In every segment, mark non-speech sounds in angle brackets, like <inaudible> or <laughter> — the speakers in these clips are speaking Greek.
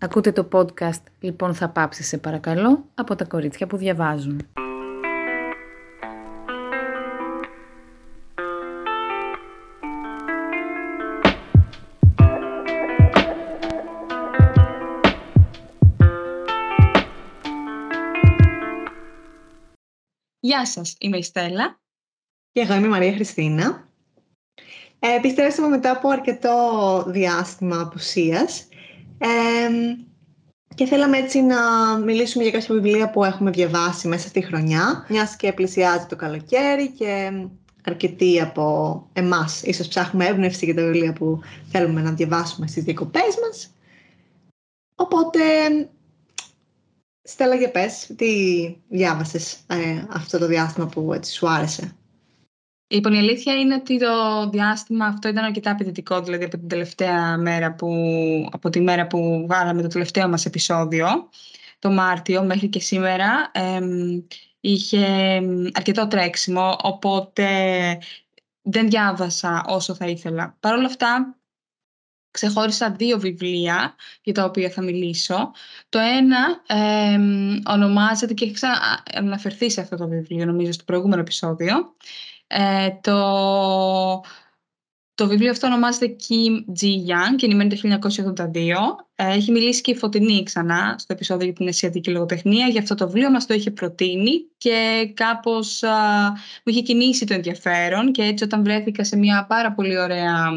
Ακούτε το podcast «Λοιπόν θα πάψει σε παρακαλώ» από τα κορίτσια που διαβάζουν. Γεια σας, είμαι η Στέλλα. Και εγώ είμαι η Μαρία Χριστίνα. Ε, επιστρέψαμε μετά από αρκετό διάστημα απουσίας και θέλαμε έτσι να μιλήσουμε για κάποια βιβλία που έχουμε διαβάσει μέσα στη χρονιά, μιας και πλησιάζει το καλοκαίρι και αρκετοί από εμάς ίσως ψάχνουμε έμπνευση για τα βιβλία που θέλουμε να διαβάσουμε στις διακοπές μας. Οπότε, Στέλλα για πες, τι διάβασες ε, αυτό το διάστημα που έτσι σου άρεσε; Λοιπόν, η αλήθεια είναι ότι το διάστημα αυτό ήταν αρκετά απαιτητικό, δηλαδή από την τελευταία μέρα που, από τη μέρα που βγάλαμε το τελευταίο μας επεισόδιο, το Μάρτιο μέχρι και σήμερα, είχε αρκετό τρέξιμο, οπότε δεν διάβασα όσο θα ήθελα. Παρ' όλα αυτά, ξεχώρισα δύο βιβλία για τα οποία θα μιλήσω. Το ένα ονομάζεται και έχει αναφερθεί σε αυτό το βιβλίο, νομίζω, στο προηγούμενο επεισόδιο. Ε, το, το βιβλίο αυτό ονομάζεται Kim Ji Young και είναι το 1982. Ε, έχει μιλήσει και η Φωτεινή ξανά στο επεισόδιο για την Ασιατική Λογοτεχνία. Για αυτό το βιβλίο μας το είχε προτείνει και κάπως μου είχε κινήσει το ενδιαφέρον και έτσι όταν βρέθηκα σε μια πάρα πολύ ωραία,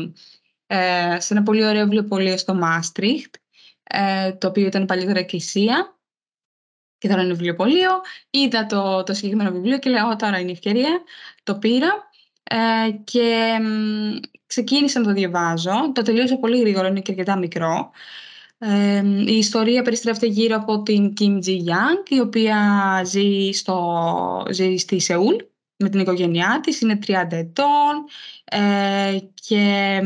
ε, σε ένα πολύ ωραίο βιβλιοπωλείο στο Μάστριχτ, ε, το οποίο ήταν παλιότερα εκκλησία, και τώρα είναι βιβλιοπωλείο. Είδα το, το συγκεκριμένο βιβλίο και λέω τώρα είναι η ευκαιρία. Το πήρα ε, και ξεκίνησα να το διαβάζω. Το τελείωσα πολύ γρήγορα, είναι και αρκετά μικρό. Ε, η ιστορία περιστρέφεται γύρω από την Kim Ji Young, η οποία ζει, στο, ζει στη Σεούλ με την οικογένειά της, είναι 30 ετών ε, και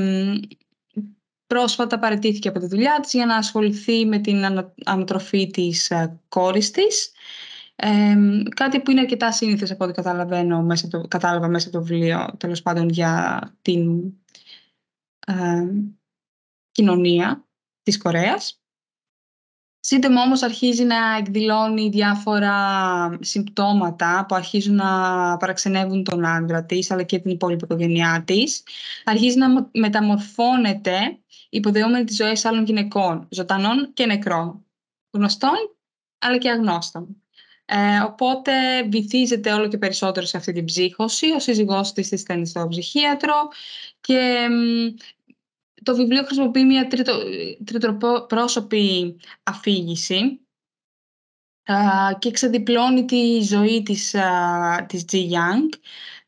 πρόσφατα παραιτήθηκε από τη δουλειά της για να ασχοληθεί με την ανατροφή της ε, κόρης της. Ε, κάτι που είναι αρκετά σύνηθες από ό,τι καταλαβαίνω μέσα το, κατάλαβα μέσα το βιβλίο τέλος πάντων για την ε, κοινωνία της Κορέας. Σύντομα όμως αρχίζει να εκδηλώνει διάφορα συμπτώματα που αρχίζουν να παραξενεύουν τον άντρα της αλλά και την υπόλοιπη οικογένειά της. Αρχίζει να μεταμορφώνεται υποδεόμενη τις ζωές άλλων γυναικών, ζωντανών και νεκρών, γνωστών αλλά και αγνώστων. Ε, οπότε βυθίζεται όλο και περισσότερο σε αυτή την ψύχωση. Ο σύζυγός της της στέλνει στο ψυχίατρο και το βιβλίο χρησιμοποιεί μια τρίτο, τριτοπρόσωπη αφήγηση και ξεδιπλώνει τη ζωή της, της G. Young.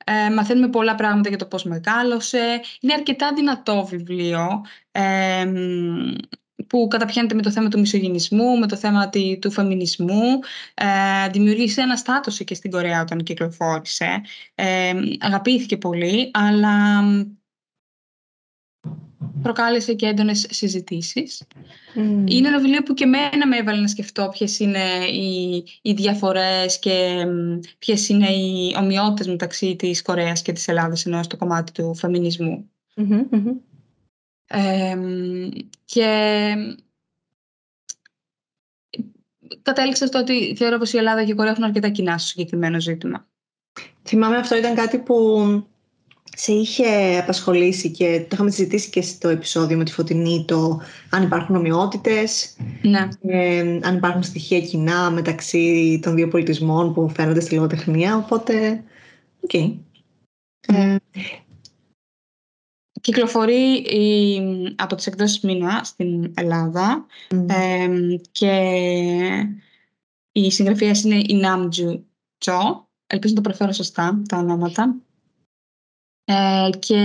Ε, μαθαίνουμε πολλά πράγματα για το πώς μεγάλωσε. Είναι αρκετά δυνατό βιβλίο ε, που καταπιάνεται με το θέμα του μισογενισμού, με το θέμα του φεμινισμού. Ε, δημιουργήσε ένα στάτωση και στην Κορέα όταν κυκλοφόρησε. Ε, αγαπήθηκε πολύ, αλλά προκάλεσε και έντονες συζητήσεις. Είναι ένα βιβλίο που και εμένα με έβαλε να σκεφτώ ποιες είναι οι, οι διαφορές και ποιες είναι οι ομοιότητες μεταξύ της Κορέας και της Ελλάδας ενώ στο κομμάτι του φεμινισμου και κατέληξα στο ότι θεωρώ πως η Ελλάδα και η Κορέα έχουν αρκετά κοινά στο συγκεκριμένο ζήτημα. Θυμάμαι αυτό ήταν κάτι που σε είχε απασχολήσει και το είχαμε συζητήσει και στο επεισόδιο με τη Φωτεινή το αν υπάρχουν ομοιότητες, ναι. ε, αν υπάρχουν στοιχεία κοινά μεταξύ των δύο πολιτισμών που φαίνονται στη λογοτεχνία, οπότε, OK. Okay. Ε, Κυκλοφορεί η, από τις εκδόσεις Μίνα στην Ελλάδα ε, και η συγγραφέας είναι η Νάμτζου Τσο. Ελπίζω να το προφέρω σωστά τα ονόματα. Ε, και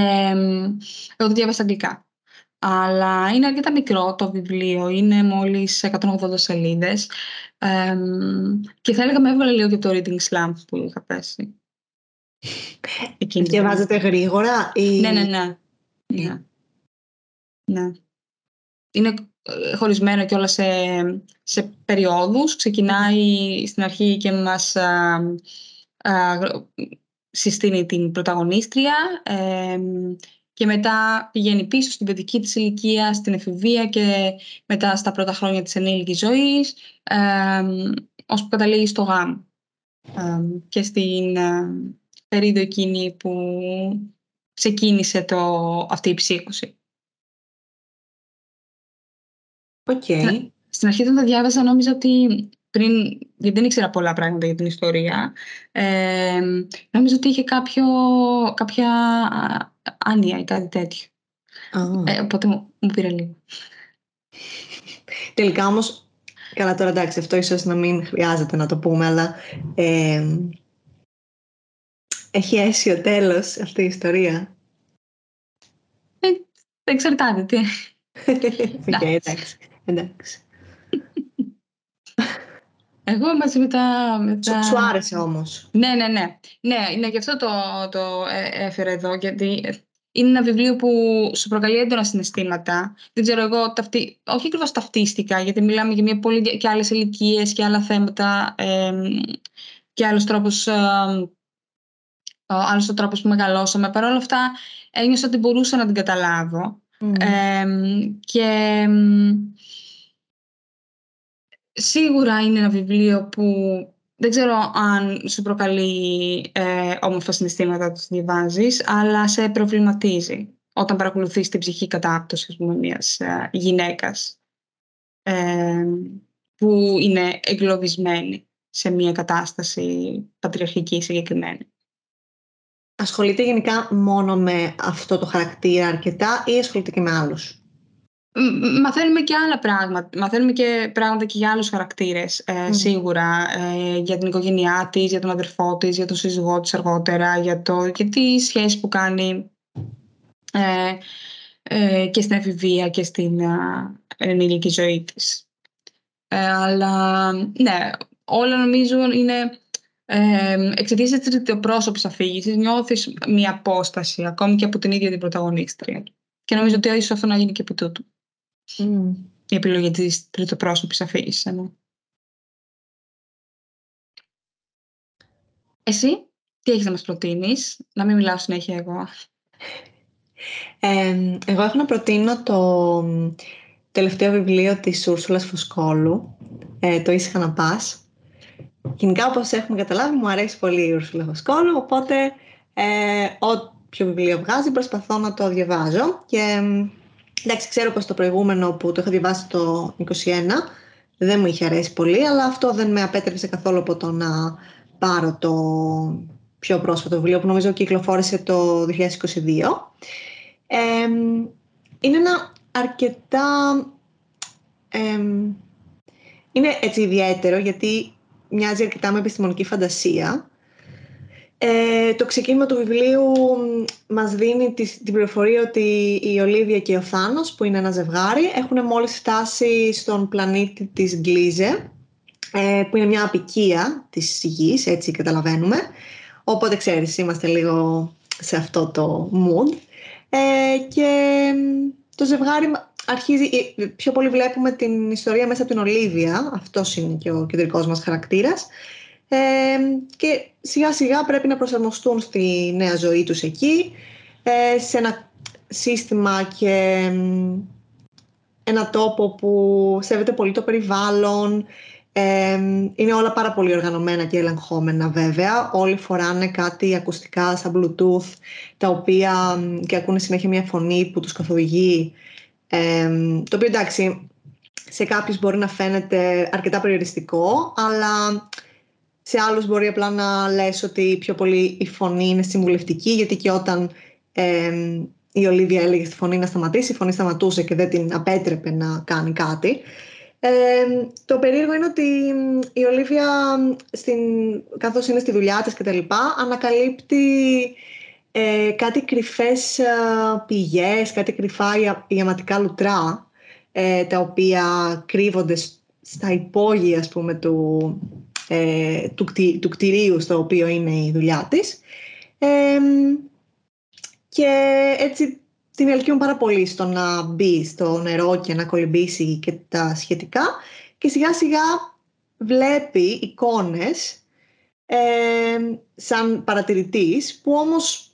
εγώ το διάβασα αγγλικά. Αλλά είναι αρκετά μικρό το βιβλίο, είναι μόλις 180 σελίδες ε, και θα έλεγα με έβγαλε λίγο και το reading slump που είχα πέσει. Διαβάζετε γρήγορα ή... Ναι, ναι, ναι. ναι. ναι. Είναι ε, χωρισμένο και όλα σε, σε περιόδους. Ξεκινάει στην αρχή και μας συστήνει την πρωταγωνίστρια και μετά πηγαίνει πίσω στην παιδική της ηλικία, στην εφηβεία και μετά στα πρώτα χρόνια της ενήλικης ζωής, ε, ώσπου καταλήγει στο γάμο. και στην περίοδο εκείνη που ξεκίνησε το, αυτή η ψύχωση. Οκ. Στην αρχή όταν τα διάβαζα νόμιζα ότι πριν, γιατί δεν ήξερα πολλά πράγματα για την ιστορία, ε, νόμιζα ότι είχε κάποιο, κάποια άνοια ή κάτι τέτοιο. Ε, οπότε μου, μου πήρε λίγο. Τελικά όμως, καλά τώρα εντάξει, αυτό ίσως να μην χρειάζεται να το πούμε, αλλά ε, έχει αίσιο τέλος αυτή η ιστορία. Ε, εξαρτάται τι. <laughs> Οκ, εντάξει. εντάξει. Εγώ μαζί με τα... Με τα... Σου, άρεσε όμως. Ναι, ναι, ναι. Ναι, ναι γι' αυτό το, το ε, έφερα εδώ, γιατί είναι ένα βιβλίο που σου προκαλεί έντονα συναισθήματα. Δεν ξέρω, εγώ ταυτί... όχι ακριβώς ταυτίστηκα, γιατί μιλάμε για μια πολύ και άλλες ηλικίες και άλλα θέματα ε, και άλλους τρόπους, ε, άλλος ο τρόπος που μεγαλώσαμε. Παρ' όλα αυτά ένιωσα ότι μπορούσα να την καταλάβω. Ε, και σίγουρα είναι ένα βιβλίο που δεν ξέρω αν σου προκαλεί ε, όμορφα συναισθήματα όταν το διαβάζεις, αλλά σε προβληματίζει όταν παρακολουθείς την ψυχή κατάπτωσης ας πούμε, μιας ε, γυναίκας ε, που είναι εγκλωβισμένη σε μια κατάσταση πατριαρχική συγκεκριμένη. Ασχολείται γενικά μόνο με αυτό το χαρακτήρα αρκετά ή ασχολείται και με άλλους; Μαθαίνουμε και άλλα πράγματα. Μαθαίνουμε και πράγματα και για άλλους χαρακτήρες, ε, σίγουρα. Ε, για την οικογένειά της, για τον αδερφό της, για τον σύζυγό της αργότερα, για, το, για τη σχέση που κάνει ε, ε και στην εφηβεία και στην ενήλικη ζωή της. αλλά, ναι, όλα νομίζω είναι... Ε, Εξαιτίας της τριτοπρόσωπης αφήγησης, νιώθεις μια απόσταση ακόμη και από την ίδια την πρωταγωνίστρια. Και νομίζω ότι ίσως αυτό να γίνει και από τούτου. Mm. Η επιλογή της τριτοπρόσωπης αφήγησης. Ναι. Εσύ, τι έχεις να μας προτείνεις, να μην μιλάω συνέχεια εγώ. εγώ έχω να προτείνω το τελευταίο βιβλίο της Ούρσουλας Φωσκόλου, ε, το «Ήσυχα να πας». Γενικά, όπως έχουμε καταλάβει, μου αρέσει πολύ η Ούρσουλα Φωσκόλου, οπότε ε, όποιο βιβλίο βγάζει προσπαθώ να το διαβάζω και Εντάξει, ξέρω πως το προηγούμενο που το είχα διαβάσει το 21 δεν μου είχε αρέσει πολύ, αλλά αυτό δεν με απέτρεψε καθόλου από το να πάρω το πιο πρόσφατο βιβλίο που νομίζω κυκλοφόρησε το 2022. είναι ένα αρκετά... είναι έτσι ιδιαίτερο γιατί μοιάζει αρκετά με επιστημονική φαντασία ε, το ξεκίνημα του βιβλίου μας δίνει την πληροφορία ότι η Ολίβια και ο Θάνος, που είναι ένα ζευγάρι, έχουν μόλις φτάσει στον πλανήτη της Γκλίζε, ε, που είναι μια απικία της γης, έτσι καταλαβαίνουμε. Οπότε ξέρεις, είμαστε λίγο σε αυτό το mood. Ε, και το ζευγάρι αρχίζει, ε, πιο πολύ βλέπουμε την ιστορία μέσα από την Ολίβια, αυτός είναι και ο κεντρικός μας χαρακτήρας, και σιγά σιγά πρέπει να προσαρμοστούν στη νέα ζωή τους εκεί ε, σε ένα σύστημα και ένα τόπο που σέβεται πολύ το περιβάλλον. Είναι όλα πάρα πολύ οργανωμένα και ελεγχόμενα βέβαια. Όλοι φοράνε κάτι ακουστικά σαν bluetooth τα οποία και ακούνε συνέχεια μια φωνή που τους καθοδηγεί. Το οποίο εντάξει σε κάποιους μπορεί να φαίνεται αρκετά περιοριστικό αλλά σε άλλους μπορεί απλά να λες ότι πιο πολύ η φωνή είναι συμβουλευτική γιατί και όταν η Ολίβια έλεγε στη φωνή να σταματήσει η φωνή σταματούσε και δεν την απέτρεπε να κάνει κάτι. Το περίεργο είναι ότι η Ολίβια στην, καθώς είναι στη δουλειά της και τα λοιπά ανακαλύπτει ε, κάτι κρυφές ε, πηγές, κάτι κρυφά ιαματικά λουτρά ε, τα οποία κρύβονται στα υπόγεια ας πούμε του, ε, του, του κτηρίου στο οποίο είναι η δουλειά της και έτσι την ελκύουν πάρα πολύ στο να μπει στο νερό και να κολυμπήσει και τα σχετικά και σιγά σιγά βλέπει εικόνες σαν παρατηρητής που όμως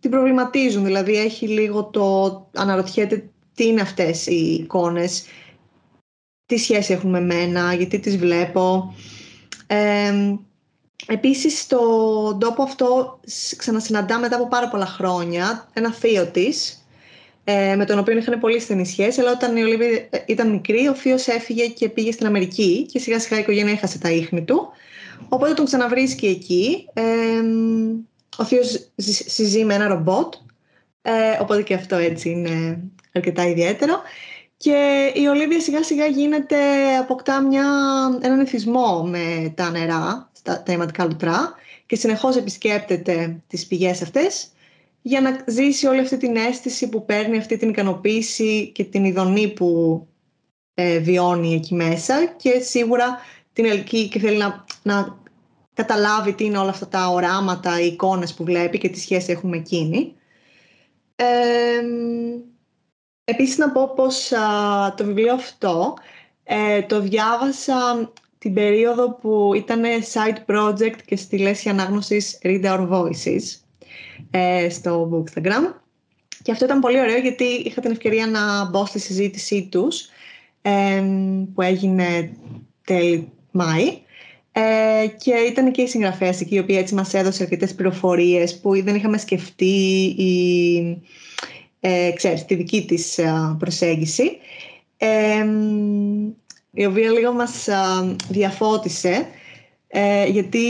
την προβληματίζουν. Δηλαδή έχει λίγο το αναρωτιέται τι είναι αυτές οι εικόνες, τι σχέση έχουν με μένα, γιατί τις βλέπω. Ε, επίσης, στον τόπο αυτό ξανασυναντά μετά από πάρα πολλά χρόνια ένα θείο της, ε, με τον οποίο είχαν πολύ στενή σχέση, αλλά όταν η Ολίβη ήταν μικρή, ο θείος έφυγε και πήγε στην Αμερική και σιγά σιγά η οικογένεια έχασε τα ίχνη του. Οπότε τον ξαναβρίσκει εκεί. Ε, ο θείος συζεί με ένα ρομπότ, ε, οπότε και αυτό έτσι είναι αρκετά ιδιαίτερο. Και η Ολίβια σιγά σιγά γίνεται, αποκτά μια, έναν εθισμό με τα νερά, τα, τα αιματικά λουτρά και συνεχώς επισκέπτεται τις πηγές αυτές για να ζήσει όλη αυτή την αίσθηση που παίρνει, αυτή την ικανοποίηση και την ειδονή που ε, βιώνει εκεί μέσα και σίγουρα την ελκύει και θέλει να, να καταλάβει τι είναι όλα αυτά τα οράματα, οι εικόνες που βλέπει και τι σχέση έχουν με εκείνη. Ε, επίσης να πω πως το βιβλίο αυτό ε, το διάβασα την περίοδο που ήταν side project και στη λέση ανάγνωσης Read Our Voices ε, στο Bookstagram. Και αυτό ήταν πολύ ωραίο γιατί είχα την ευκαιρία να μπω στη συζήτησή τους που έγινε τέλη Μάη ε, και ήταν και η συγγραφέα εκεί η οποία έτσι μας έδωσε αρκετές πληροφορίες που δεν είχαμε σκεφτεί η, ε, ξέρεις, τη δική της προσέγγιση. Η οποία λίγο μας διαφώτισε γιατί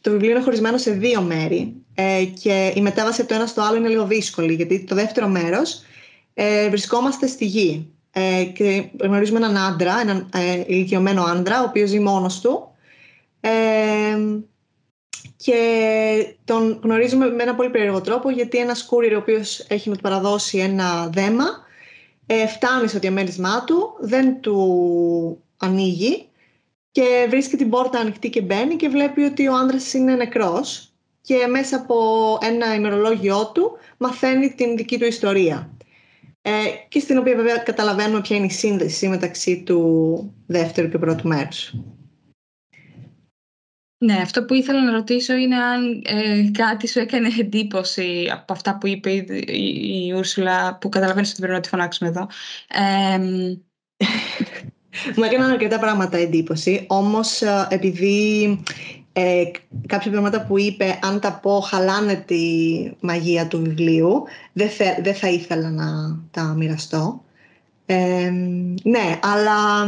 το βιβλίο είναι χωρισμένο σε δύο μέρη ε, και η μετάβαση από το ένα στο άλλο είναι λίγο δύσκολη γιατί το δεύτερο μέρος ε, βρισκόμαστε στη γη. Ε, και γνωρίζουμε έναν άντρα, έναν ε, ηλικιωμένο άντρα ο οποίος ζει μόνος του. Ε, και τον γνωρίζουμε με ένα πολύ περίεργο τρόπο γιατί ένας κούριερ ο οποίος έχει να του παραδώσει ένα δέμα ε, φτάνει στο διαμέρισμά του, δεν του ανοίγει και βρίσκει την πόρτα ανοιχτή και μπαίνει και βλέπει ότι ο άντρας είναι νεκρός και μέσα από ένα ημερολόγιο του μαθαίνει την δική του ιστορία. Ε, και στην οποία βέβαια καταλαβαίνουμε ποια είναι η σύνδεση μεταξύ του δεύτερου και πρώτου μέρους. Ναι, αυτό που ήθελα να ρωτήσω είναι αν ε, κάτι σου έκανε εντύπωση από αυτά που είπε η, η, Ούρσουλα, που καταλαβαίνεις ότι πρέπει να τη φωνάξουμε εδώ. Ε, Μου έκαναν αρκετά πράγματα εντύπωση, όμως ε, επειδή ε, κάποια πράγματα που είπε, αν τα πω, χαλάνε τη μαγεία του βιβλίου, δεν, δεν θα ήθελα να τα μοιραστώ. Ε, ναι, αλλά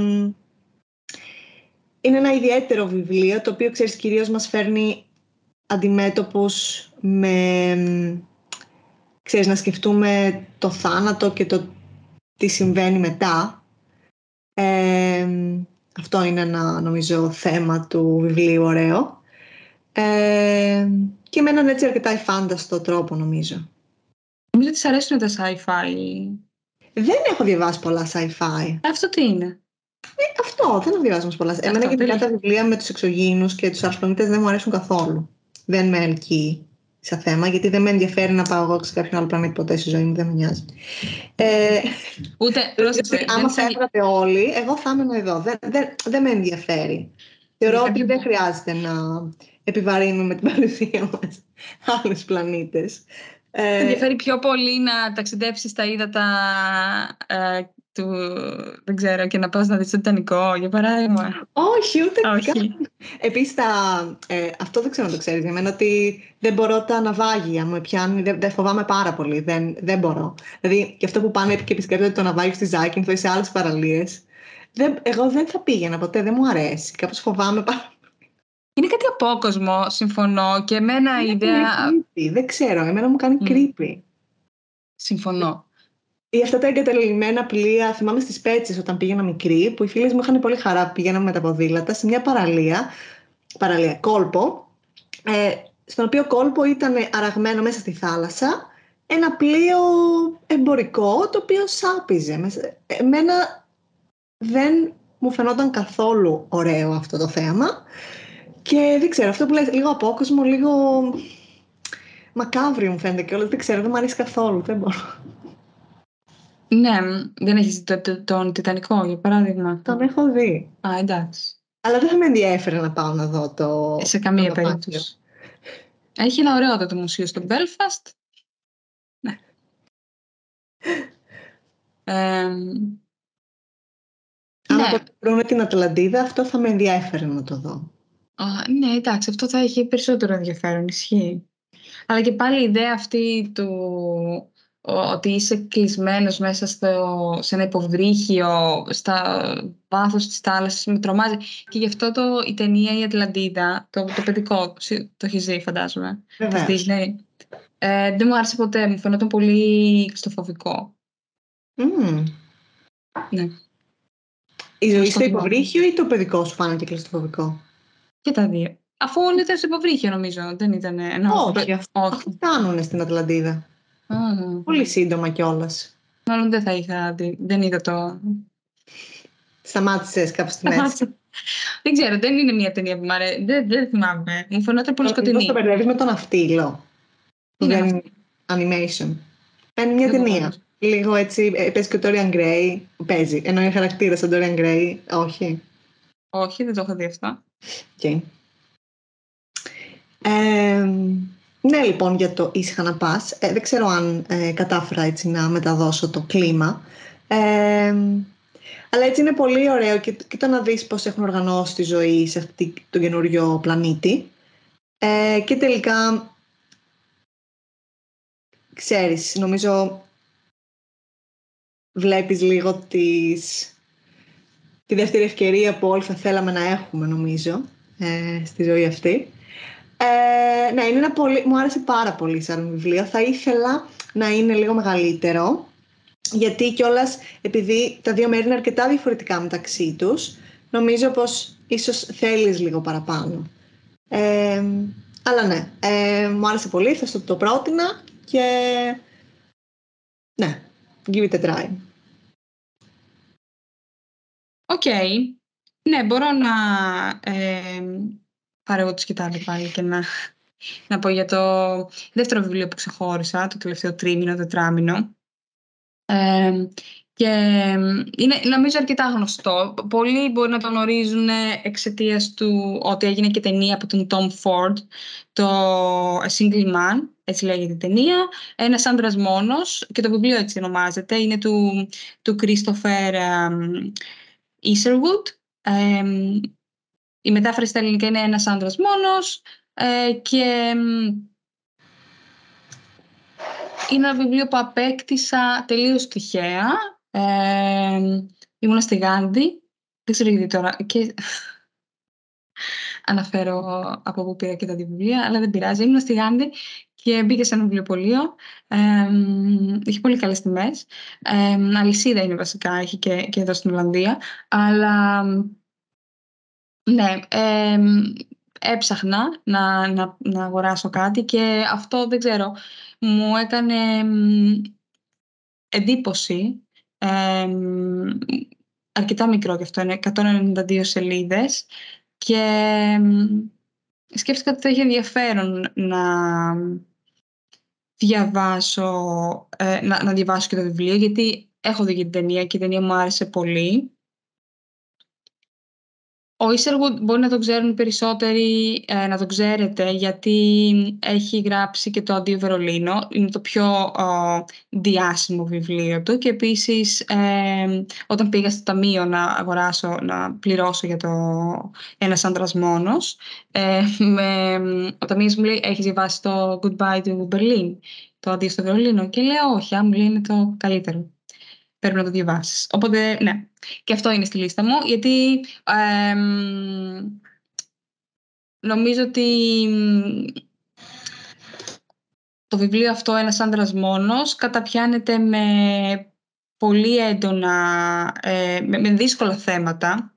είναι ένα ιδιαίτερο βιβλίο, το οποίο, ξέρεις, κυρίως μας φέρνει αντιμέτωπους με, ξέρεις, να σκεφτούμε το θάνατο και το τι συμβαίνει μετά. Ε, αυτό είναι ένα, νομίζω, θέμα του βιβλίου ωραίο. Ε, και με έναν έτσι αρκετά εφάνταστο τρόπο, νομίζω. Νομίζω ότι αρέσουν τα sci-fi. Δεν έχω διαβάσει πολλά sci-fi. Αυτό τι είναι; Ε, αυτό, δεν έχω διαβάσει πολλά. Εμένα και τα βιβλία με τους εξωγήινους και τους αρσπλανήτες δεν μου αρέσουν καθόλου. Δεν με ελκύει σε θέμα, γιατί δεν με ενδιαφέρει να πάω εγώ σε κάποιον άλλο πλανήτη ποτέ στη ζωή μου, δεν με νοιάζει. Ε, Ούτε, <laughs> πρόσεξε. Άμα φεύγατε όλοι, εγώ θα ήμουν εδώ. Δεν, δεν, δεν με ενδιαφέρει. Θεωρώ ότι δεν χρειάζεται να επιβαρύνουμε με την παρουσία μας άλλους πλανήτες. Ε, ενδιαφέρει πιο πολύ να ταξιδέψεις στα ύδατα ε, του, δεν ξέρω, και να πας να δεις το Τιτανικό, για παράδειγμα. Όχι, ούτε Όχι. Επίσης, ε, αυτό δεν ξέρω αν το ξέρεις για μένα, ότι δεν μπορώ τα ναυάγια, μου πιάνει, δεν, δεν φοβάμαι πάρα πολύ, δεν, δεν μπορώ. Δηλαδή, και αυτό που πάνε και επισκέπτονται το ναυάγιο στη Ζάκυνθο ή σε άλλες παραλίες, δεν, εγώ δεν θα πήγαινα ποτέ, δεν μου αρέσει, κάπως φοβάμαι πάρα είναι κάτι απόκοσμο, συμφωνώ. Και εμένα η ιδέα. Δεν ξέρω, εμένα μου κάνει mm. creepy. Συμφωνώ. Ή αυτά τα εγκαταλειμμένα πλοία, θυμάμαι στις Πέτσες όταν πήγαινα μικρή, που οι φίλες μου είχαν πολύ χαρά που πηγαίναμε με τα ποδήλατα σε μια παραλία, παραλία κόλπο, ε, στον οποίο κόλπο ήταν αραγμένο μέσα στη θάλασσα ένα πλοίο εμπορικό το οποίο σάπιζε. Εμένα δεν μου φαινόταν καθόλου ωραίο αυτό το θέαμα και δεν ξέρω, αυτό που λες, λίγο απόκοσμο, λίγο μακάβριο μου φαίνεται κιόλας. Δεν ξέρω, δεν μου αρέσει καθόλου, δεν μπορώ. Ναι, δεν έχεις δει το, τον Τιτανικό, για παράδειγμα. Τον έχω δει. Α, εντάξει. Αλλά δεν θα με ενδιαφέρει να πάω να δω το. Σε καμία περίπτωση. Έχει ένα ωραίο το μουσείο στο Belfast. Ε, Άμα ναι. το βρούμε την Ατλαντίδα, αυτό θα με ενδιαφέρει να το δω. Α, ναι, εντάξει, αυτό θα έχει περισσότερο ενδιαφέρον, ισχύει. Αλλά και πάλι η ιδέα αυτή του ο- ότι είσαι κλεισμένος μέσα στο, σε ένα υποβρύχιο, στα βάθος της θάλασσας, με τρομάζει. Και γι' αυτό το, η ταινία «Η Ατλαντίδα», το, το παιδικό, σι- το έχεις δει φαντάζομαι, της Βεβαίως. Disney. Ε, δεν μου άρεσε ποτέ, μου φαινόταν πολύ κλειστοφοβικό. Μμμ. Ναι. Η ζωή Αυτό στο θυμάμαι. υποβρύχιο ή το παιδικό σου φάνηκε κλειστοφοβικό. Και τα δύο. Αφού όλοι ήταν στο υποβρύχιο νομίζω, δεν ήταν... Ενώ, Όχι, αυτό, όχι. αυτό κάνουν στην Ατλαντίδα. Α, Πολύ σύντομα κιόλας. Μάλλον δεν θα είχα δει, δεν είδα το... Σταμάτησες κάπου στη μέση. δεν ξέρω, δεν είναι μια ταινία που μου αρέσει. Δεν, δεν θυμάμαι. Μου φαινόταν πολύ Μήπως σκοτεινή. το μπερδεύεις με τον αυτίλο. Τι Που είναι δεν είναι animation. Είναι μια Δεν το ταινία. γνωρίζω. Λίγο έτσι, ε, παίζει και ο Dorian Gray. Παίζει. Ενώ είναι χαρακτήρα σαν Dorian Gray. Όχι. Όχι, δεν το έχω δει αυτό. Οκ. Ε, ναι, λοιπόν, για το ήσυχα να πας. Ε, δεν ξέρω αν ε, κατάφερα έτσι να μεταδώσω το κλίμα. Ε, αλλά έτσι είναι πολύ ωραίο και, και το να δεις πώς έχουν οργανώσει τη ζωή σε αυτή τον καινούριο πλανήτη. Ε, και τελικά, ξέρεις, νομίζω βλέπεις λίγο τις, τη δεύτερη ευκαιρία που όλοι θα θέλαμε να έχουμε, νομίζω, ε, στη ζωή αυτή. Ε, ναι, είναι ένα πολύ, μου άρεσε πάρα πολύ σαν βιβλίο. Θα ήθελα να είναι λίγο μεγαλύτερο, γιατί κιόλας επειδή τα δύο μέρη είναι αρκετά διαφορετικά μεταξύ τους, νομίζω πως ίσως θέλεις λίγο παραπάνω. Ε, αλλά ναι, ε, μου άρεσε πολύ, θα στο το πρότεινα και ναι, give it a try. OK. Ναι, μπορώ να ε, πάρω εγώ τη σκυτάλη πάλι και να, να πω για το δεύτερο βιβλίο που ξεχώρισα, το τελευταίο τρίμηνο, τετράμηνο. Ε, και είναι νομίζω αρκετά γνωστό. Πολλοί μπορεί να το γνωρίζουν εξαιτίας του ότι έγινε και ταινία από τον Tom Ford, το A Single Man, έτσι λέγεται η ταινία. Ένας άντρας μόνος και το βιβλίο έτσι ονομάζεται. Είναι του, του Christopher εμ, Isherwood. Εμ, η μετάφραση στα ελληνικά είναι ένας άντρας μόνος ε, και εμ, είναι ένα βιβλίο που απέκτησα τελείως τυχαία. Ε, ήμουνα στη Γάνδη. Δεν ξέρω γιατί τώρα. Και... <laughs> Αναφέρω από πού πήρα και τα δύο βιβλία, αλλά δεν πειράζει. Ήμουνα στη Γάνδη και μπήκα σε ένα βιβλιοπωλείο. Ε, είχε πολύ καλές τιμές. Ε, αλυσίδα είναι βασικά, έχει και, και εδώ στην Ολλανδία. Αλλά ναι, ε, έψαχνα να, να, να αγοράσω κάτι και αυτό δεν ξέρω, μου έκανε μ, εντύπωση. Ε, μ, αρκετά μικρό και αυτό είναι 192 σελίδες και μ, σκέφτηκα ότι θα είχε ενδιαφέρον να διαβάσω, ε, να, να διαβάσω και το βιβλίο γιατί έχω δει και την ταινία και η ταινία μου άρεσε πολύ. Ο Isherwood μπορεί να το ξέρουν περισσότεροι, ε, να το ξέρετε, γιατί έχει γράψει και το Αντίο Βερολίνο. Είναι το πιο ε, διάσημο βιβλίο του και επίσης ε, όταν πήγα στο ταμείο να αγοράσω, να πληρώσω για το ένας άντρας μόνος, ε, με, ο ταμείας μου λέει έχεις διαβάσει το Goodbye to Berlin, το Αντίο στο Βερολίνο; Και λέω όχι, αν μου λέει είναι το καλύτερο. Πρέπει να το διαβάσεις. Οπότε, ναι. Και αυτό είναι στη λίστα μου, γιατί εμ, νομίζω ότι το βιβλίο αυτό «Ένας άντρας μόνος» καταπιάνεται με πολύ έντονα, ε, με, με δύσκολα θέματα.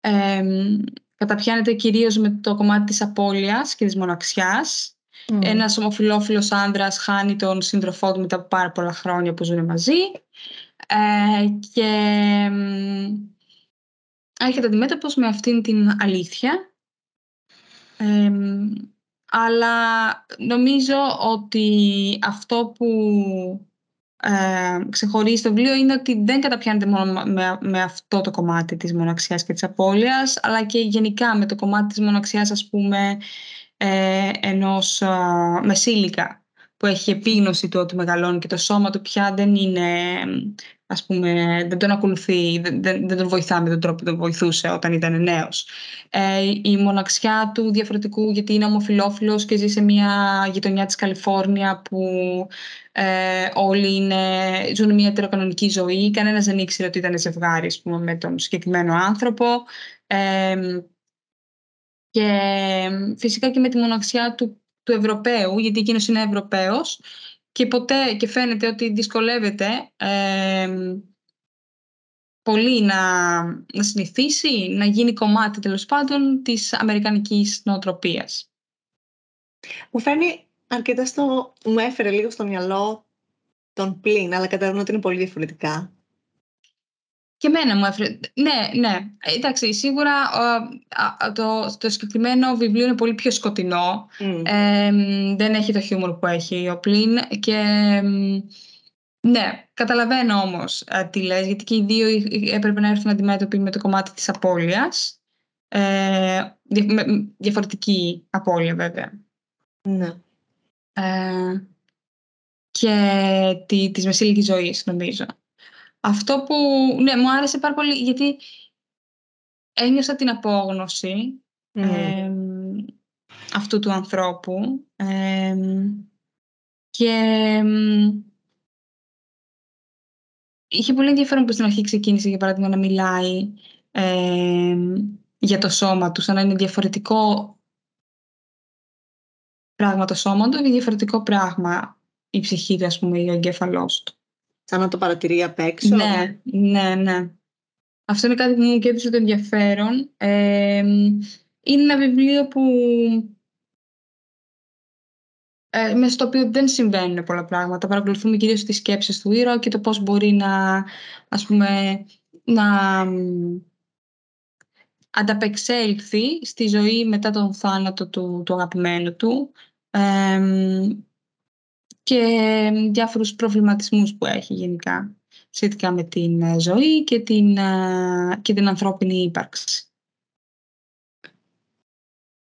Εμ, καταπιάνεται κυρίως με το κομμάτι της απώλειας και της μοναξιάς. Mm. Ένας ομοφιλόφιλος άνδρας χάνει τον σύντροφό του μετά από πάρα πολλά χρόνια που ζουν μαζί ε, και μ, έρχεται αντιμέτωπος με αυτήν την αλήθεια. Ε, μ, αλλά νομίζω ότι αυτό που ε, ξεχωρίζει το βιβλίο είναι ότι δεν καταπιάνεται μόνο με, με αυτό το κομμάτι της μοναξιάς και της απώλειας, αλλά και γενικά με το κομμάτι της μοναξιάς, ας πούμε, ε, ενός α, μεσήλικα που έχει επίγνωση του ότι μεγαλώνει και το σώμα του πια δεν είναι, ας πούμε, δεν τον ακολουθεί, δεν, δεν τον βοηθά με τον τρόπο που τον βοηθούσε όταν ήταν νέος. Ε, η μοναξιά του διαφορετικού γιατί είναι ομοφιλόφιλος και ζει σε μια γειτονιά της Καλιφόρνια που ε, όλοι είναι, ζουν μια τεροκανονική ζωή. Κανένας δεν ήξερε ότι ήταν ζευγάρι ας πούμε, με τον συγκεκριμένο άνθρωπο. Ε, και φυσικά και με τη μοναξιά του, του Ευρωπαίου, γιατί εκείνος είναι Ευρωπαίος και ποτέ και φαίνεται ότι δυσκολεύεται ε, πολύ να, να συνηθίσει, να γίνει κομμάτι τέλος πάντων της αμερικανικής νοοτροπίας. Μου φαίνει αρκετά στο... μου έφερε λίγο στο μυαλό τον πλήν, αλλά καταλαβαίνω ότι είναι πολύ διαφορετικά. Και εμένα μου έφερε. Ναι, ναι. Εντάξει, σίγουρα το, το συγκεκριμένο βιβλίο είναι πολύ πιο σκοτεινό. δεν έχει το χιούμορ που έχει ο Πλήν. Και ναι, καταλαβαίνω όμως ε, τι λες, γιατί και οι δύο έπρεπε να έρθουν αντιμέτωποι με το κομμάτι της απώλειας. Ε, διαφορετική απώλεια βέβαια. Ναι. Ε, και τη, της μεσήλικης ζωής νομίζω. Αυτό που ναι, μου άρεσε πάρα πολύ γιατί ένιωσα την απόγνωση αυτού του ανθρώπου και είχε πολύ ενδιαφέρον που στην αρχή ξεκίνησε για παράδειγμα να μιλάει για το σώμα του σαν να είναι διαφορετικό πράγμα το σώμα του και διαφορετικό πράγμα η ψυχή του ας πούμε ή ο εγκέφαλός του. Σαν να το παρατηρεί απ' έξω. Ναι, ναι, ναι. Αυτό είναι κάτι που μου κέντρισε το ενδιαφέρον. είναι ένα βιβλίο που ε, μέσα στο οποίο δεν συμβαίνουν πολλά πράγματα. Παρακολουθούμε κυρίως τις σκέψεις του ήρωα και το πώς μπορεί να, ας πούμε, να ανταπεξέλθει στη ζωή μετά τον θάνατο του, του αγαπημένου του και διάφορους προβληματισμούς που έχει γενικά σχετικά με την ε, ζωή και την, ε, και την ανθρώπινη ύπαρξη.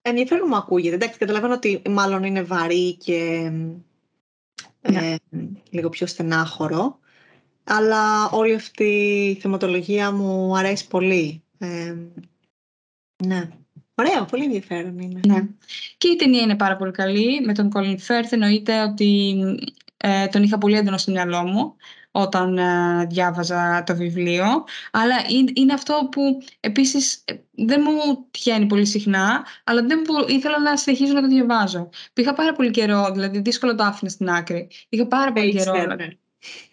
Ενδιαφέρον μου ακούγεται. Εντάξει, καταλαβαίνω ότι μάλλον είναι βαρύ και ναι. ε, λίγο πιο στενάχωρο. Αλλά όλη αυτή η θεματολογία μου αρέσει πολύ. ναι. Ωραία, πολύ ενδιαφέρον είναι. Ναι. Και η ταινία είναι πάρα πολύ καλή. Με τον Colin Firth εννοείται ότι ε, τον είχα πολύ έντονο στο μυαλό μου όταν ε, διάβαζα το βιβλίο. Αλλά είναι, αυτό που επίσης ε, δεν μου τυχαίνει πολύ συχνά, αλλά δεν ήθελα να συνεχίζω να το διαβάζω. Πήγα πάρα πολύ καιρό, δηλαδή δύσκολο το άφηνα στην άκρη. Είχα πάρα πολύ καιρό.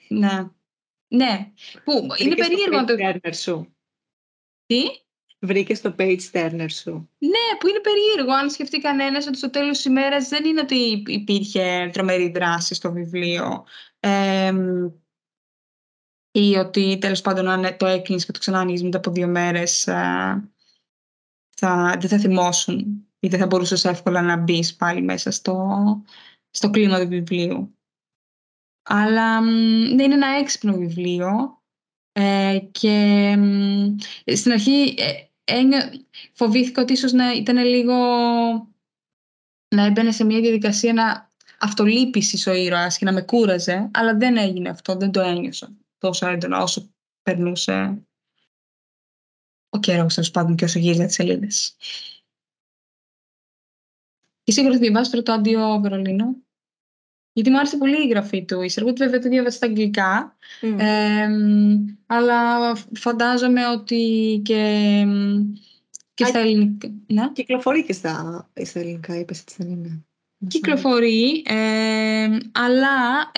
Ναι. Ναι. Που είναι περίεργο το... Τι; Βρήκες στο page turner σου; Ναι, που είναι περίεργο. Αν σκεφτεί κανένας ότι στο τέλος της ημέρας δεν είναι ότι υπήρχε τρομερή δράση στο βιβλίο. Ε, ή ότι τέλος πάντων αν το έκλεινες και το ξανά μετά από δύο μέρες θα, δεν θα θυμώσουν ή δεν θα μπορούσες εύκολα να μπεις πάλι μέσα στο, στο κλίμα του βιβλίου. Αλλά ναι, είναι ένα έξυπνο βιβλίο ε, και στην αρχή ε, φοβήθηκα ότι ίσως να ήταν λίγο να έμπαινε σε μια διαδικασία να αυτολύπησης ο ήρωας και να με κούραζε, αλλά δεν έγινε αυτό, δεν το ένιωσα τόσο έντονα όσο περνούσε ο καιρός τέλος πάντων και όσο γύριζα τις σελίδες. Και σίγουρα θα διαβάσει το αντίο Βερολίνο. Γιατί μου άρεσε πολύ η γραφή του Ισεργούτ, βέβαια το διάβασα στα αγγλικά. αλλά φαντάζομαι ότι και, και στα ελληνικά. Ναι. Κυκλοφορεί και στα, στα ελληνικά, είπες ότι δεν είναι. <laughs> Κυκλοφορεί, αλλά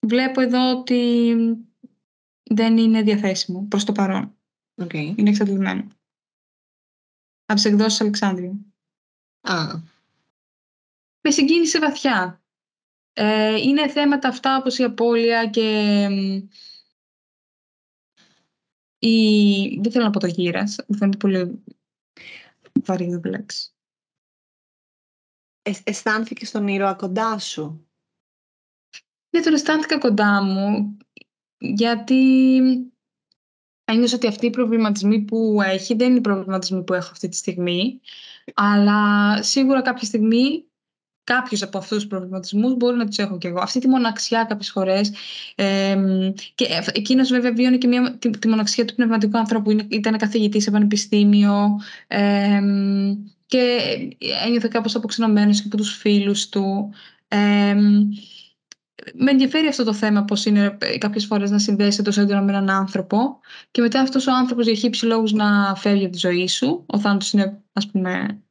βλέπω εδώ ότι δεν είναι διαθέσιμο προς το παρόν. Okay. Είναι εξαντλημένο. Από τις εκδόσεις Αλεξάνδρου. Α. Με συγκίνησε βαθιά. Ε, είναι θέματα αυτά όπως η απώλεια και η... δεν θέλω να πω το γύρας, μου φαίνεται πολύ βαρύ λέξη. Ε, αισθάνθηκε τον ήρωα κοντά σου; Ναι, τον αισθάνθηκα κοντά μου, γιατί ένιωσα ότι αυτοί οι προβληματισμοί που έχει δεν είναι οι προβληματισμοί που έχω αυτή τη στιγμή, αλλά σίγουρα κάποια στιγμή κάποιους από αυτούς τους προβληματισμούς μπορεί να τους έχω κι εγώ. Αυτή τη μοναξιά κάποιες φορές. Ε, και εκείνος βέβαια βίωνε και μια, τη, τη, μοναξιά του πνευματικού ανθρώπου. Ήταν καθηγητής σε πανεπιστήμιο. Ε, και ένιωθε κάπως αποξενωμένος και από τους φίλους του. Ε, με ενδιαφέρει αυτό το θέμα πώς είναι κάποιες φορές να συνδέσει τόσο έντονα με έναν άνθρωπο και μετά αυτός ο άνθρωπος για χύψη λόγους να φεύγει από τη ζωή σου. Ο θάνατος είναι ας πούμε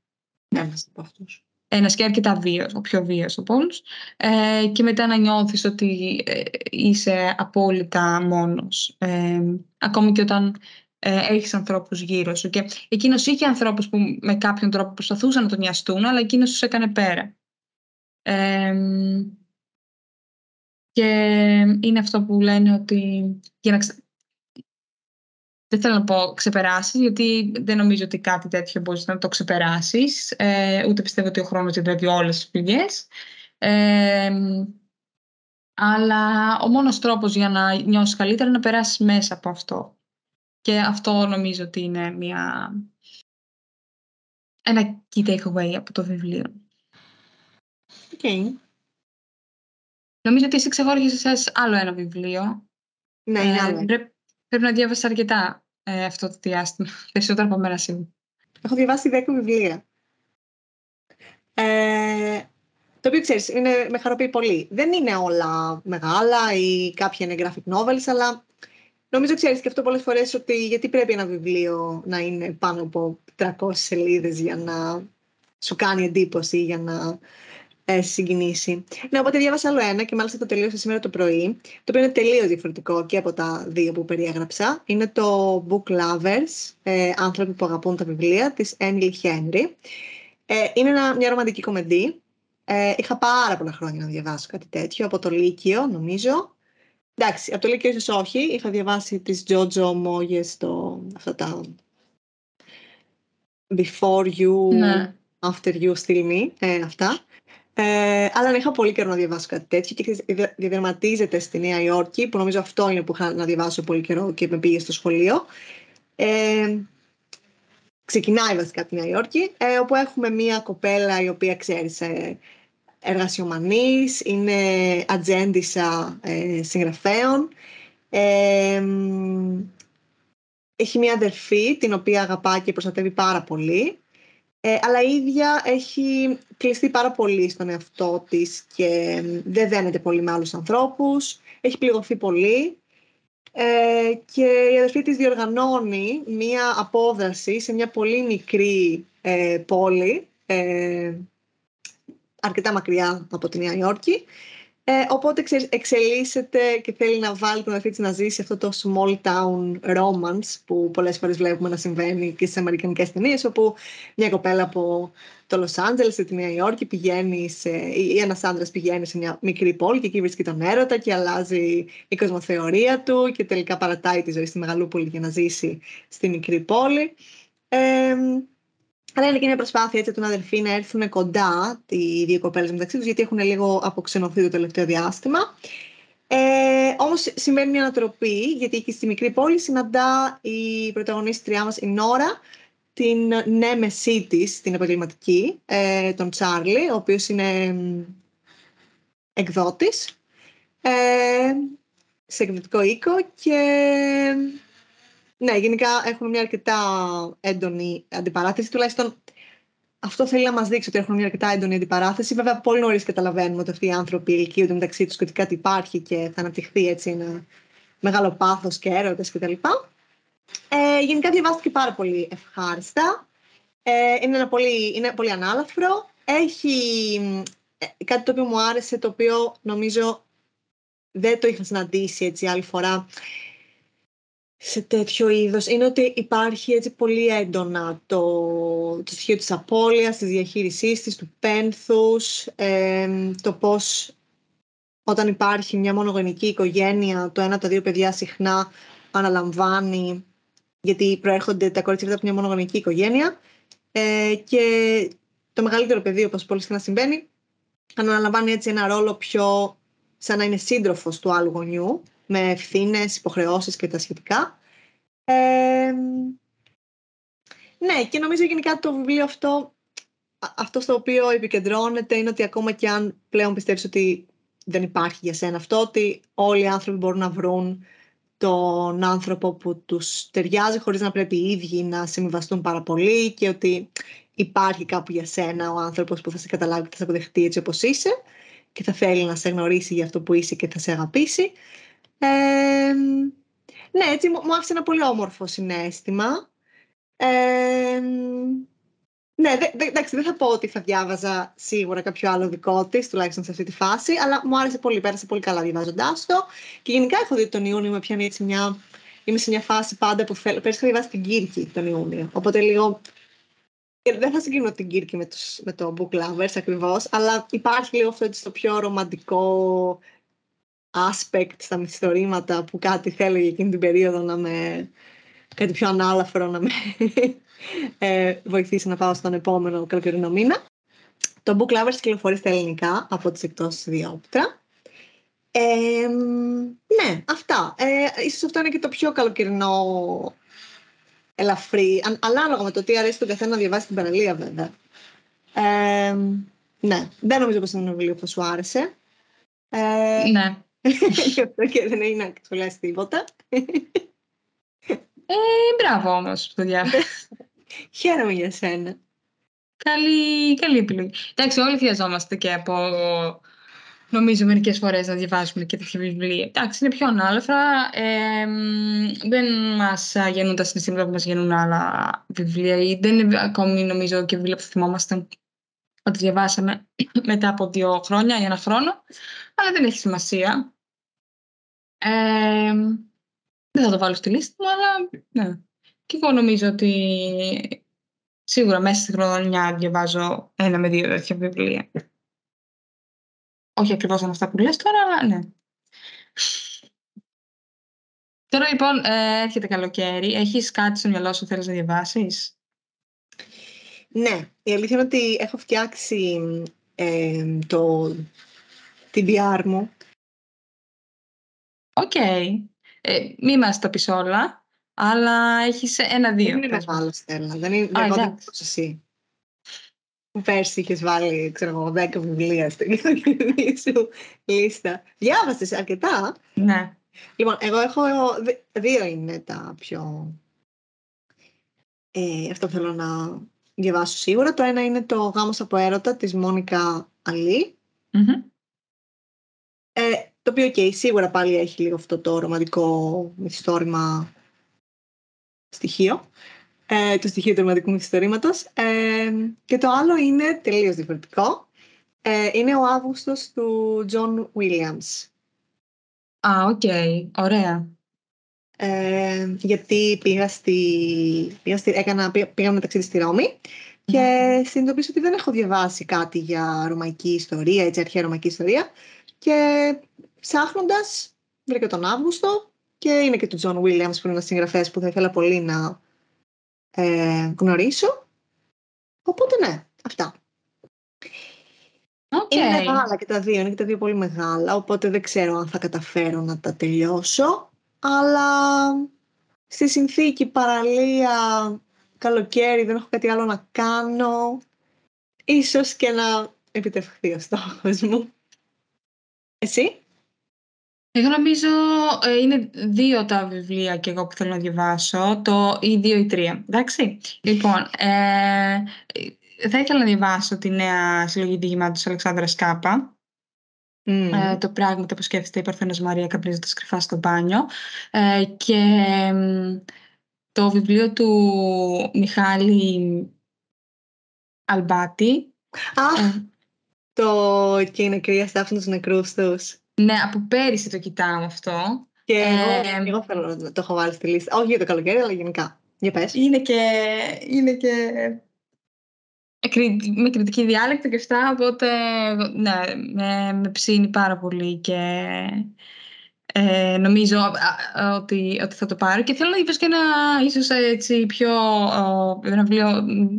ένας από αυτούς. Ένας και αρκετά βίος, ο πιο βίος από όλους. Ε, και μετά να νιώθεις ότι ε, είσαι απόλυτα μόνος. Ε, ακόμη και όταν ε, έχεις ανθρώπους γύρω σου. Και εκείνος είχε ανθρώπους που με κάποιον τρόπο προσπαθούσαν να τον νοιαστούν, αλλά εκείνος τους έκανε πέρα. και είναι αυτό που λένε ότι για να δεν θέλω να πω ξεπεράσεις, γιατί δεν νομίζω ότι κάτι τέτοιο μπορείς να το ξεπεράσεις. Ε, ούτε πιστεύω ότι ο χρόνος διατρέπει όλες τις πηγέ. Ε, αλλά ο μόνος τρόπος για να νιώσεις καλύτερα είναι να περάσεις μέσα από αυτό. Και αυτό νομίζω ότι είναι μια... ένα key takeaway από το βιβλίο. Okay. Νομίζω ότι εσύ ξεχώρισε άλλο ένα βιβλίο. Ναι, είναι ε, άλλο. Πρέπει, πρέπει να διάβασεις αρκετά ε, αυτό το διάστημα. <laughs> Περισσότερο από μένα σίγουρα. Έχω διαβάσει 10 βιβλία. Ε, το οποίο ξέρεις, είναι, με χαροποιεί πολύ. Δεν είναι όλα μεγάλα ή κάποια είναι graphic novels, αλλά Νομίζω ξέρεις και αυτό πολλές φορές ότι γιατί πρέπει ένα βιβλίο να είναι πάνω από 300 σελίδες για να σου κάνει εντύπωση, για να ε, συγκινήσει. Ναι, οπότε διάβασα άλλο ένα και μάλιστα το τελείωσα σήμερα το πρωί, το οποίο είναι τελείως διαφορετικό και από τα δύο που περιέγραψα. Είναι το Book Lovers, ε, άνθρωποι που αγαπούν τα βιβλία, της Emily Henry. Ε, είναι ένα, μια ρομαντική κομμεντή. Ε, είχα πάρα πολλά χρόνια να διαβάσω κάτι τέτοιο, από το Λύκειο νομίζω. Εντάξει, από το Λύκειο ίσως όχι. Είχα διαβάσει τις Jojo Μόγες, το, αυτά τα Before You, ναι. After You, Still Me, ε, αυτά. Ε, αλλά είχα πολύ καιρό να διαβάσω κάτι τέτοιο και διαδραματίζεται στη Νέα Υόρκη, που νομίζω αυτό είναι που είχα να διαβάσω πολύ καιρό και με πήγε στο σχολείο. Ε, ξεκινάει βασικά τη Νέα Υόρκη, ε, όπου έχουμε μία κοπέλα η οποία ξέρεις εργασιομανής, είναι ατζέντισα ε, συγγραφέων. Ε, έχει μια αδερφή την οποία αγαπά και προστατεύει πάρα πολύ. Ε, αλλά η ίδια έχει κλειστεί πάρα πολύ στον εαυτό της και δεν δένεται πολύ με άλλους ανθρώπους. Έχει πληγωθεί πολύ. Ε, και η αδερφή της διοργανώνει μία απόδραση σε μια πολύ μικρή ε, πόλη ε, αρκετά μακριά από τη Νέα Υόρκη. Ε, οπότε εξελίσσεται και θέλει να βάλει τον αδερφή να ζήσει αυτό το small town romance που πολλές φορές βλέπουμε να συμβαίνει και στις αμερικανικές ταινίες όπου μια κοπέλα από το Λος Άντζελες ή τη Νέα Υόρκη πηγαίνει σε, ή ένας άντρας πηγαίνει σε μια μικρή πόλη και εκεί βρίσκει τον έρωτα και αλλάζει η κοσμοθεωρία του και τελικά παρατάει τη ζωή στη Μεγαλούπολη για να ζήσει στη μικρή πόλη. Ε, αλλά είναι και μια προσπάθεια έτσι, των αδελφοί να έρθουν κοντά οι δύο κοπέλες μεταξύ τους, γιατί έχουν λίγο αποξενωθεί το τελευταίο διάστημα. Ε, Όμως συμβαίνει μια ανατροπή, γιατί εκεί στη μικρή πόλη συναντά η πρωταγωνίστριά μας, η Νόρα, την νέμεσή τη, την επαγγελματική, ε, τον Τσάρλι, ο οποίος είναι εκδότης. Ε, σε εκδοτικό οίκο και ναι, γενικά έχουμε μια αρκετά έντονη αντιπαράθεση. Τουλάχιστον αυτό θέλει να μας δείξει ότι έχουμε μια αρκετά έντονη αντιπαράθεση. Βέβαια, πολύ νωρίς καταλαβαίνουμε ότι αυτοί οι άνθρωποι ηλικίονται μεταξύ τους και ότι κάτι υπάρχει και θα αναπτυχθεί έτσι ένα μεγάλο πάθος και έρωτες κτλ. Ε, γενικά διαβάστηκε πάρα πολύ ευχάριστα. Ε, είναι, ένα πολύ, είναι πολύ ανάλαφρο. Έχει ε, κάτι το οποίο μου άρεσε, το οποίο νομίζω δεν το είχα συναντήσει έτσι άλλη φορά σε τέτοιο είδος. Είναι ότι υπάρχει έτσι πολύ έντονα το, το στοιχείο της απώλειας, της διαχείρισής της, του πένθους, το πώς όταν υπάρχει μια μονογενική οικογένεια, το ένα από τα δύο παιδιά συχνά αναλαμβάνει, γιατί προέρχονται τα κορίτσια από μια μονογενική οικογένεια ε, και το μεγαλύτερο παιδί, όπως πολύ συχνά συμβαίνει, αναλαμβάνει έτσι ένα ρόλο πιο σαν να είναι σύντροφος του άλλου γονιού με ευθύνες, υποχρεώσεις και τα σχετικά. Ε, ναι, και νομίζω γενικά το βιβλίο αυτό α- αυτό στο οποίο επικεντρώνεται είναι ότι ακόμα και αν πλέον πιστεύεις ότι δεν υπάρχει για σένα αυτό, ότι όλοι οι άνθρωποι μπορούν να βρουν τον άνθρωπο που τους ταιριάζει χωρίς να πρέπει οι ίδιοι να συμβιβαστούν πάρα πολύ και ότι υπάρχει κάπου για σένα ο άνθρωπος που θα σε καταλάβει και θα σε αποδεχτεί έτσι όπως είσαι και θα θέλει να σε γνωρίσει για αυτό που είσαι και θα σε αγαπήσει. Ε, ναι, έτσι μου, μου άφησε ένα πολύ όμορφο συνέστημα. Ε, ναι, δε, δε, εντάξει, δεν θα πω ότι θα διάβαζα σίγουρα κάποιο άλλο δικό της, τουλάχιστον σε αυτή τη φάση, αλλά μου άρεσε πολύ, πέρασε πολύ καλά διαβάζοντάς το. Και γενικά έχω δει τον Ιούνιο με πιάνει έτσι μια. Είμαι σε μια φάση πάντα που θέλω. Πέρυσι είχα διαβάσει την Κύρκη τον Ιούνιο. Οπότε λίγο. ε, Δεν θα συγκρίνω την Κύρκη με, τους, με το Book Lovers ακριβώς, αλλά υπάρχει λίγο αυτό έτσι το πιο ρομαντικό aspect στα μυθιστορήματα που κάτι θέλω για εκείνη την περίοδο να με. κάτι πιο ανάλαφρο να με <laughs> ε, βοηθήσει να πάω στον επόμενο καλοκαιρινό μήνα. Το Book Lovers κυκλοφορεί στα ελληνικά από τις εκτός διόπτρα. Ε, ναι, αυτά. Ε, ίσως αυτό είναι και το πιο καλοκαιρινό ελαφρύ, αν, αλλά ανάλογα με το τι αρέσει τον καθένα να διαβάσει την παραλία βέβαια. Ε, ναι, δεν νομίζω πως είναι ένα βιβλίο που θα σου άρεσε. Ε, Ναι. Γι' αυτό και δεν είναι να σχολιάσει τίποτα. Ε, μπράβο όμως που το διάβασα. <laughs> Χαίρομαι για σένα. καλή, καλή επιλογή. Εντάξει, όλοι χρειαζόμαστε και από, νομίζω, μερικές φορές να διαβάζουμε και τέτοια βιβλία. Εντάξει, είναι πιο ανάλαφρα. Ε, μ, δεν μας γεννούν τα συναισθήματα που μας γεννούν άλλα βιβλία ή δεν είναι ακόμη, νομίζω, και βιβλία που θυμόμαστε ότι διαβάσαμε <clears throat> μετά από δύο χρόνια ή ένα χρόνο. Αλλά δεν έχει σημασία. Ε, δεν θα το βάλω στη λίστα μου, αλλά ναι. Και εγώ νομίζω ότι σίγουρα μέσα στη χρονιά διαβάζω ένα με δύο τέτοια βιβλία. Όχι ακριβώς σαν αυτά που λες τώρα, αλλά ναι. Τώρα λοιπόν ε, έρχεται καλοκαίρι. Έχεις κάτι στο μυαλό σου που θέλεις να διαβάσεις; Ναι, η αλήθεια είναι ότι έχω φτιάξει ε, το TBR μου. Οκ. Ε, μη μας τα πεις όλα, αλλά έχεις ένα-δύο. Δεν είναι πες μας. μεγάλο, Στέλλα. Δεν είναι Α, εγώ δεν εντάξει. όπως εσύ. Που πέρσι είχες βάλει, ξέρω εγώ, 10 βιβλία στην βιβλία σου λίστα. Διάβασες αρκετά. Ναι. Λοιπόν, εγώ έχω δι- δύο είναι τα πιο... Ε, αυτό που θέλω να διαβάσω σίγουρα. Το ένα είναι το «Γάμος από έρωτα» της Μόνικα Αλή. Μμμ. Ε, το οποίο και σίγουρα πάλι έχει λίγο αυτό το ρομαντικό μυθιστόρημα στοιχείο. Ε, το στοιχείο του ρομαντικού μυθιστορήματος. Ε, και το άλλο είναι τελείως διαφορετικό. Ε, είναι ο Αύγουστος του Τζον Williams. Α, οκ. Ωραία. Ε, γιατί πήγα στη, πήγα στη, έκανα, πήγα, πήγαμε ταξίδι στη Ρώμη και συνειδητοποίησα ότι δεν έχω διαβάσει κάτι για ρωμαϊκή ιστορία, έτσι αρχαία ρωμαϊκή ιστορία και ψάχνοντας βρήκα τον Αύγουστο και είναι και του Τζον Williams που είναι ένας συγγραφέας που θα ήθελα πολύ να ε, γνωρίσω. Οπότε ναι, αυτά. Οκ. Είναι μεγάλα και τα δύο, είναι και τα δύο πολύ μεγάλα, οπότε δεν ξέρω αν θα καταφέρω να τα τελειώσω. Αλλά στη συνθήκη παραλία, καλοκαίρι, δεν έχω κάτι άλλο να κάνω. Ίσως και να επιτευχθεί ο στόχος μου. Εσύ; Εγώ νομίζω ε, είναι δύο τα βιβλία και εγώ που θέλω να διαβάσω, το ή δύο ή τρία. Εντάξει. Λοιπόν, ε, θα ήθελα να διαβάσω τη νέα συλλογή διηγημάτων της Αλεξάνδρας Κάπα. Μμμ. Ε, το πράγμα που σκέφτεται η Παρθένος Μαρία καπνίζοντας κρυφάς στο μπάνιο. Ε, και μ, το βιβλίο του Μιχάλη Αλμπάτη. Α, Ε, το «Και οι νεκροί αστάφουν τους νεκρούς τους». ναι, από πέρυσι το κοιτάω αυτό. Και Ε, εγώ, εγώ θέλω να το έχω βάλει στη λίστα. Όχι για το καλοκαίρι, αλλά γενικά. Για πες. Είναι και, είναι και κρη- με κρητική διάλεκτο και αυτά, οπότε ναι, με, με ψήνει πάρα πολύ και ε, νομίζω α, α, ότι, ότι θα το πάρω και θέλω να διαβάσω και ένα ίσως έτσι πιο ο, ένα βιβλίο μ,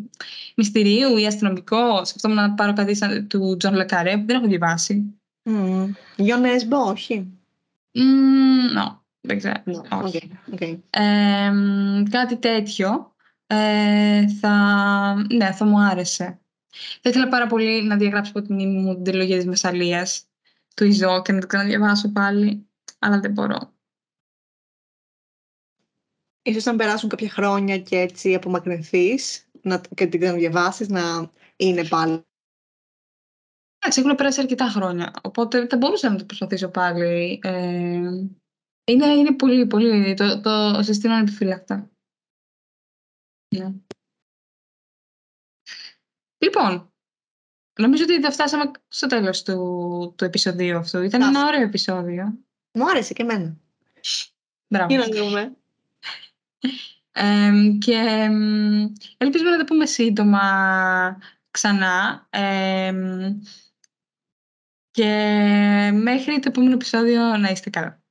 μυστηρίου ή αστυνομικό. Σκεφτόμουν να πάρω κάτι σαν, του Τζον λε Καρέ που δεν έχω διαβάσει. Μμ. Τζο Νέσμπο, όχι; Μμ, no, δεν ξέρω. Ναι, όχι. οκ, οκ. Ε, μ, κάτι τέτοιο ε, θα, ναι, θα μου άρεσε. Θα ήθελα πάρα πολύ να διαγράψω από τη μνήμη μου την τριλογία της Μεσαλίας του Ιζώ και να το ξαναδιαβάσω πάλι, αλλά δεν μπορώ. Ίσως αν περάσουν κάποια χρόνια και έτσι απομακρυνθείς να, και την ξαναδιαβάσεις να είναι πάλι. Εντάξει, έχουν περάσει αρκετά χρόνια, οπότε δεν μπορούσα να το προσπαθήσω πάλι. Ε, είναι, είναι πολύ, πολύ, το, το συστήνω ανεπιφύλακτα. Ναι. Λοιπόν, νομίζω ότι δεν φτάσαμε στο τέλος του, του επεισοδίου αυτού. Ήταν ένα ωραίο επεισόδιο. Μου άρεσε και εμένα. Μπράβο. Για να δούμε. Ε, και εμ, ελπίζουμε να τα πούμε σύντομα ξανά. Ε, και μέχρι το επόμενο επεισόδιο να είστε καλά.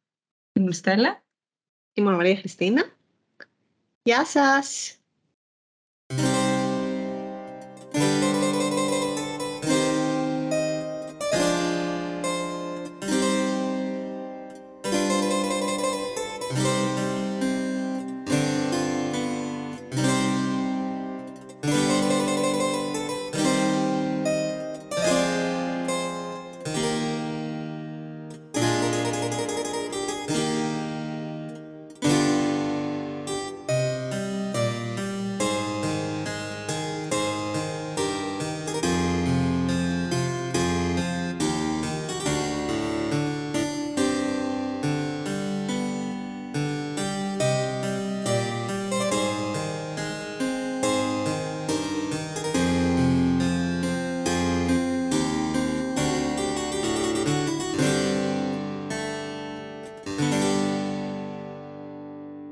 Είμαι η Στέλλα. Είμαι η Μαρία Χριστίνα. Γεια σας!